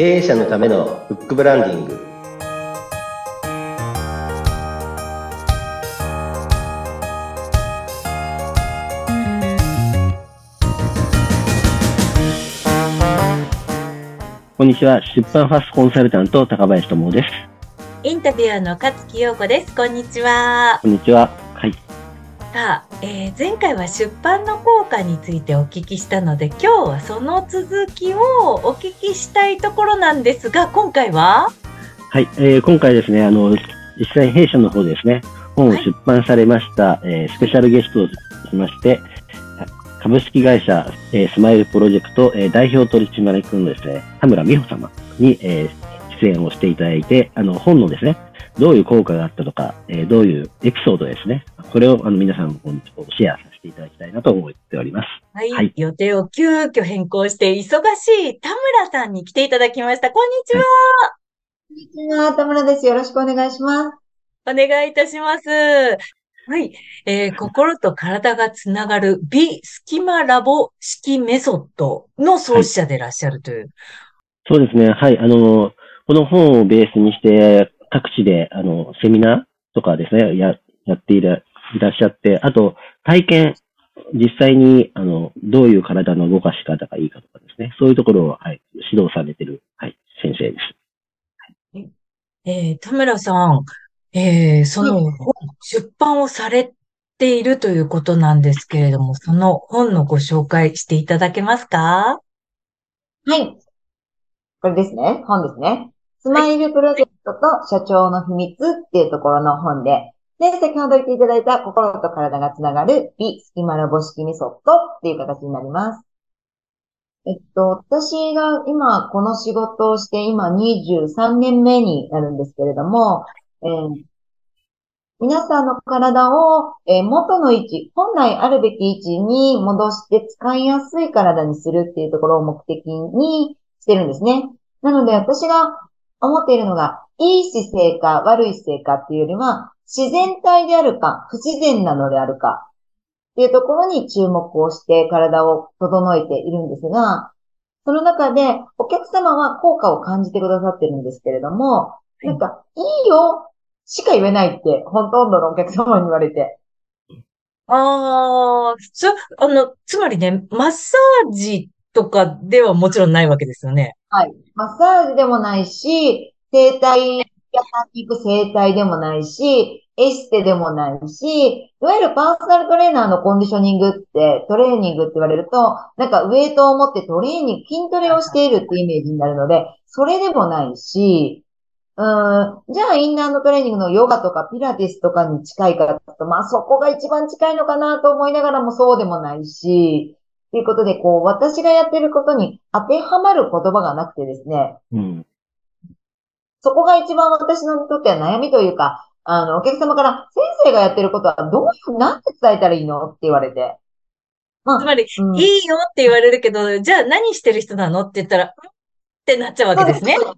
経営者のためのフックブランディングこんにちは。出版ファストコンサルタント、高林智です。インタビュアーの勝木陽子です。こんにちは。こんにちは。はい。さあ、えー前回は出版の効果についてお聞きしたので、今日はその続きをお聞きしたいところなんですが、今回は？はい。えー今回ですね、あの、実際弊社の方でですね、本を出版されました、えースペシャルゲストをしまして、株式会社、えースマイルプロジェクト、えー代表取締役のですね、田村美穂様に、えー出演をしていただいて、あの、本のですね、どういう効果があったとか、えーどういうエピソードですね、これをあの皆さんにシェアさせていただきたいなと思っております。はい、はい予定を急遽変更して、忙しい田村さんに来ていただきました。こんにちは。こんにちは、田村です。よろしくお願いします。お願いいたします。はい。えー心と体がつながる美スキマラボ式メソッドの創始者でいらっしゃるという。そうですね。はい。あの、この本をベースにして、各地で、あの、セミナーとかですね、や、やっていらいらっしゃって、あと、体験、実際に、あの、どういう体の動かし方がいいかとかですね、そういうところを、はい、指導されてる、はい、先生です。えー田村さん、えーその本、出版をされているということなんですけれども、その本のご紹介していただけますか？はい。これですね。本ですね。スマイルプロジェクトと社長の秘密っていうところの本で、で、先ほど言っていただいた心と体がつながる美スキマラボ式メソッドっていう形になります。えっと、私が今この仕事をして今23年目になるんですけれども、えー皆さんの体を、えー元の位置、本来あるべき位置に戻して使いやすい体にするっていうところを目的にしてるんですね。なので私が思っているのが、いい姿勢か悪い姿勢かっていうよりは、自然体であるか、不自然なのであるかっていうところに注目をして体を整えているんですが、その中でお客様は効果を感じてくださってるんですけれども、いなんか、いいよしか言えないって、ほとんどのお客様に言われて。ああ、そ、あの、つまりね、マッサージとかではもちろんないわけですよね。はい。マッサージでもないし、整体屋さんに行く整体でもないし、エステでもないし、いわゆるパーソナルトレーナーのコンディショニングって、トレーニングって言われると、なんかウェイトを持ってトレーニング、筋トレをしているってイメージになるので、それでもないし、うん、じゃあインナーのトレーニングのヨガとかピラティスとかに近いかと、まあそこが一番近いのかなと思いながらもそうでもないし、ということで、こう、私がやってることに当てはまる言葉がなくてですね、うん。そこが一番私のにとっては悩みというか、あの、お客様から、先生がやってることはどういう、なんて伝えたらいいのって言われて。まあ、つまり、うんいいよって言われるけど、じゃあ何してる人なの？って言ったら、んってなっちゃうわけですね。そう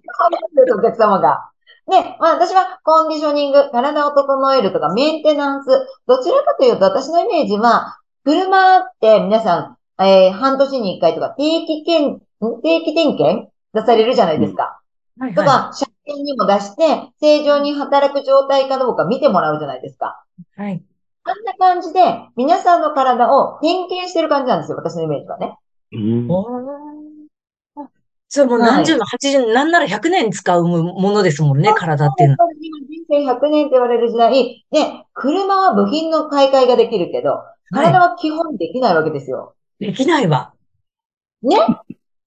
ですお客様が。で、まあ私はコンディショニング、体を整えるとかメンテナンス、どちらかというと私のイメージは、車って皆さん、えー半年に一回とか定期検、ん定期点検出されるじゃないですか。はいとか、車検にも出して、正常に働く状態かどうか見てもらうじゃないですか。はい。あんな感じで、皆さんの体を点検してる感じなんですよ、私のイメージはね。うん。それもう何十年、八十年、なんなら100年使うものですもんね、体っていうのは。今人生100年って言われる時代、ね、車は部品の買い替えができるけど、体は基本できないわけですよ。できないわ。ね？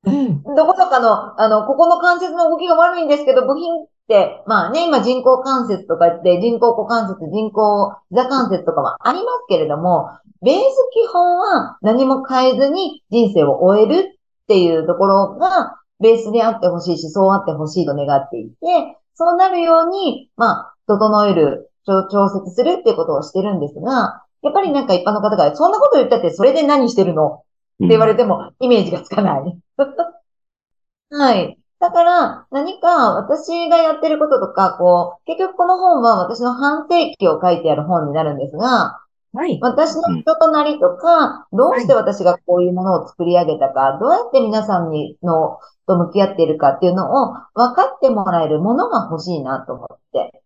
うん。どこどかの、あの、ここの関節の動きが悪いんですけど、部品って、まあね、今人工関節とか言って、人工股関節、人工膝関節とかはありますけれども、ベース基本は何も変えずに人生を終えるっていうところが、ベースであってほしいし、そうあってほしいと願っていて、そうなるように、まあ、整える、調節するっていうことをしてるんですが、やっぱりなんか一般の方が、そんなこと言ったって、それで何してるの？って言われてもイメージがつかない。はい。だから、何か私がやってることとか、こう、結局この本は私の半世紀を書いてある本になるんですが、はい。私の人となりとか、どうして私がこういうものを作り上げたか、どうやって皆さんにのと向き合っているかっていうのを分かってもらえるものが欲しいなと思って。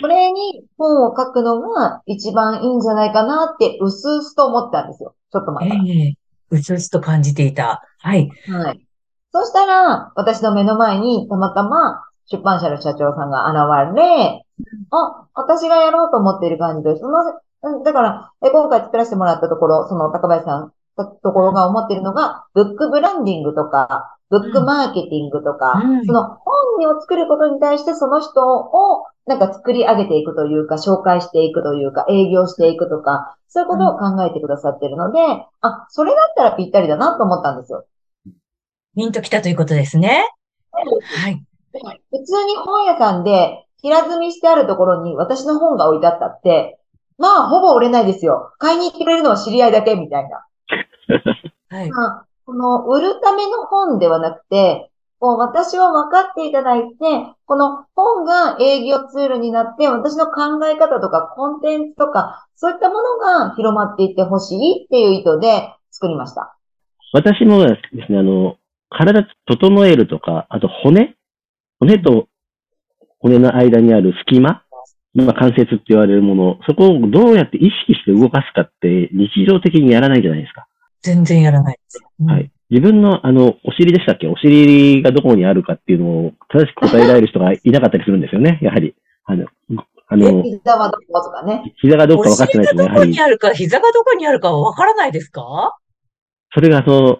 それに本を書くのが一番いいんじゃないかなって、うすうすと思ったんですよ。ちょっと前えから。えうつうつと感じていた。はい。はい。そしたら、私の目の前にたまたま出版社の社長さんが現れ、あ、私がやろうと思っている感じです。そのうんだから、え今回作らせてもらったところ、その高林さんのところが思っているのが、ブックブランディングとか、ブックマーケティングとか、うんその本を作ることに対してその人をなんか作り上げていくというか、紹介していくというか、営業していくとか、そういうことを考えてくださっているので、あ、それだったらぴったりだなと思ったんですよ。ピンときたということですね。はい。普通に本屋さんで平積みしてあるところに私の本が置いてあったって、まあ、ほぼ売れないですよ。買いに行ってくれるのは知り合いだけみたいな。はい。まあ、この売るための本ではなくて、こう私を分かっていただいて、この本が営業ツールになって、私の考え方とかコンテンツとか、そういったものが広まっていってほしいっていう意図で作りました。私もですね、あの、体整えるとか、あと骨骨と骨の間にある隙間まあ関節って言われるもの、そこをどうやって意識して動かすかって日常的にやらないじゃないですか。全然やらないです。うんはい。自分の、あの、お尻でしたっけ？お尻がどこにあるかっていうのを正しく答えられる人がいなかったりするんですよね、やはり。あの、あの、膝はどことかね。膝がどうかお分かってない人もやはり尻がどこに、あるか、膝がどこにあるかはわからないですか？それがその、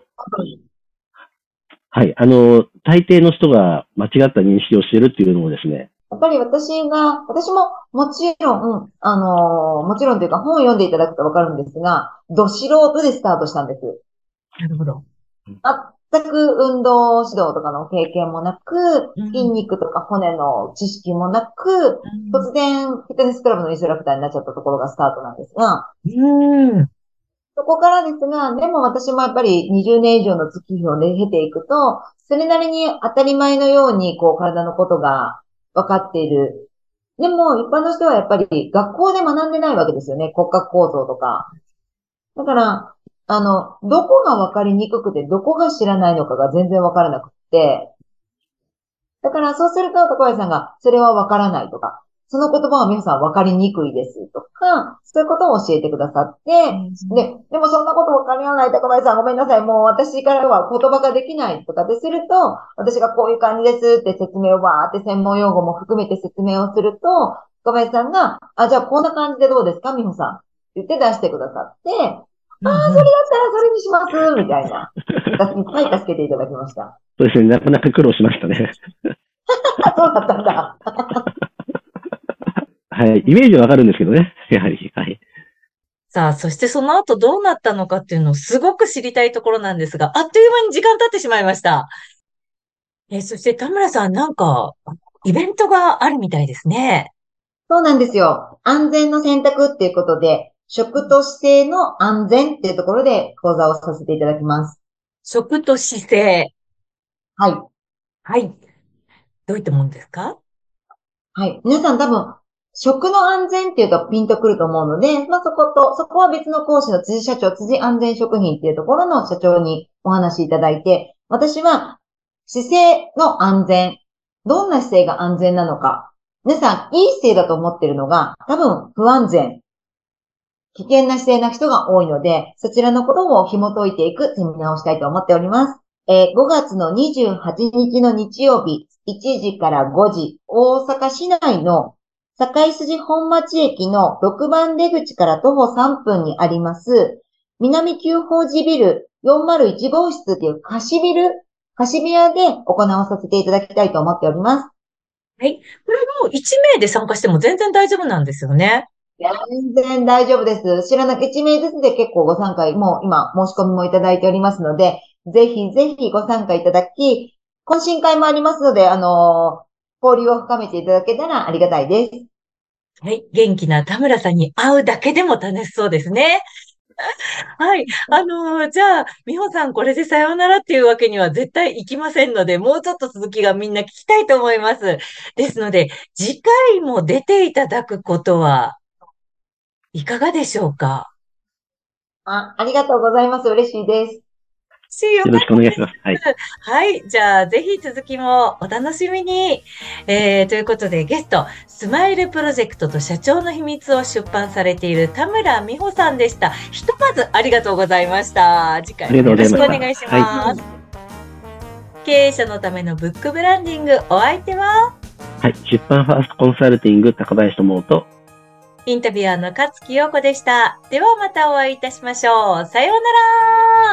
はい、あの、大抵の人が間違った認識をしているっていうのもですね、やっぱり私が、私ももちろん、あのーもちろんというか本を読んでいただくとわかるんですが、ど素人でスタートしたんです。なるほど。全く運動指導とかの経験もなくうん、筋肉とか骨の知識もなく、突然フィットネスクラブのインストラクターになっちゃったところがスタートなんですが、うん。そこからですが、でも私もやっぱり20年以上の月日をね経ていくと、それなりに当たり前のようにこう体のことが分かっている。でも一般の人はやっぱり学校で学んでないわけですよね。骨格構造とか。だから、あの、どこが分かりにくくて、どこが知らないのかが全然分からなくって。だからそうすると、高橋さんが、それは分からないとか、その言葉は皆さん分かりにくいですとか、そういうことを教えてくださって、で、でもそんなこと分かりない。高林さんごめんなさい。もう私からは言葉ができないとか。ですると、私がこういう感じですって説明をわーって専門用語も含めて説明をすると、高林さんが、あ、じゃあこんな感じでどうですか？美穂さん。って言って出してくださって、ああ、それだったらそれにしますみたいな。いっぱい助けていただきました。そうですね、なかなか苦労しましたね。あそうだったんだ。はい。イメージはわかるんですけどね、やはり。はい。さあ、そしてその後どうなったのかっていうのをすごく知りたいところなんですが、あっという間に時間経ってしまいました。えーそして田村さん、なんか、イベントがあるみたいですね。そうなんですよ。安全の選択っていうことで、食と姿勢の安全っていうところで講座をさせていただきます。食と姿勢。はい。はい。どういったものですか？はい。皆さん多分、食の安全っていうとピンとくると思うので、まあそこと、そこは別の講師の辻社長、辻安全食品っていうところの社長にお話しいただいて、私は姿勢の安全、どんな姿勢が安全なのか、皆さんいい姿勢だと思ってるのが多分不安全、危険な姿勢な人が多いので、そちらのことを紐解いていくセミナーをしたいと思っております。えー5月の28日の日曜日、1時から5時、大阪市内の堺筋本町駅の6番出口から徒歩3分にあります、南九宝寺ビル401号室っていう貸しビル、貸し部屋で行わさせていただきたいと思っております。はいこれもう1名で参加しても全然大丈夫なんですよね。全然大丈夫です。知らなく1名ずつで結構ご参加、もう今申し込みもいただいておりますので、ぜひぜひご参加いただき、懇親会もありますので、あのー交流を深めていただけたらありがたいです。はい。元気な田村さんに会うだけでも楽しそうですね。はい。あのーじゃあ、美穂さん、これでさようならっていうわけには絶対いきませんので、もうちょっと続きがみんな聞きたいと思います。ですので、次回も出ていただくことはいかがでしょうか？あ、ありがとうございます。嬉しいです。よろしくお願いします。はい。はい。じゃあ、ぜひ続きもお楽しみに。えー、ということで、ゲスト、スマイルプロジェクトと社長の秘密を出版されている田村美穂さんでした。ひとまずありがとうございました。次回もよろしくお願いします。経営者のためのブックブランディング、お相手は、はい。出版ファーストコンサルティング高林智と、インタビュアーの勝木陽子でした。ではまたお会いいたしましょう。さよう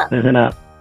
なら。さようなら。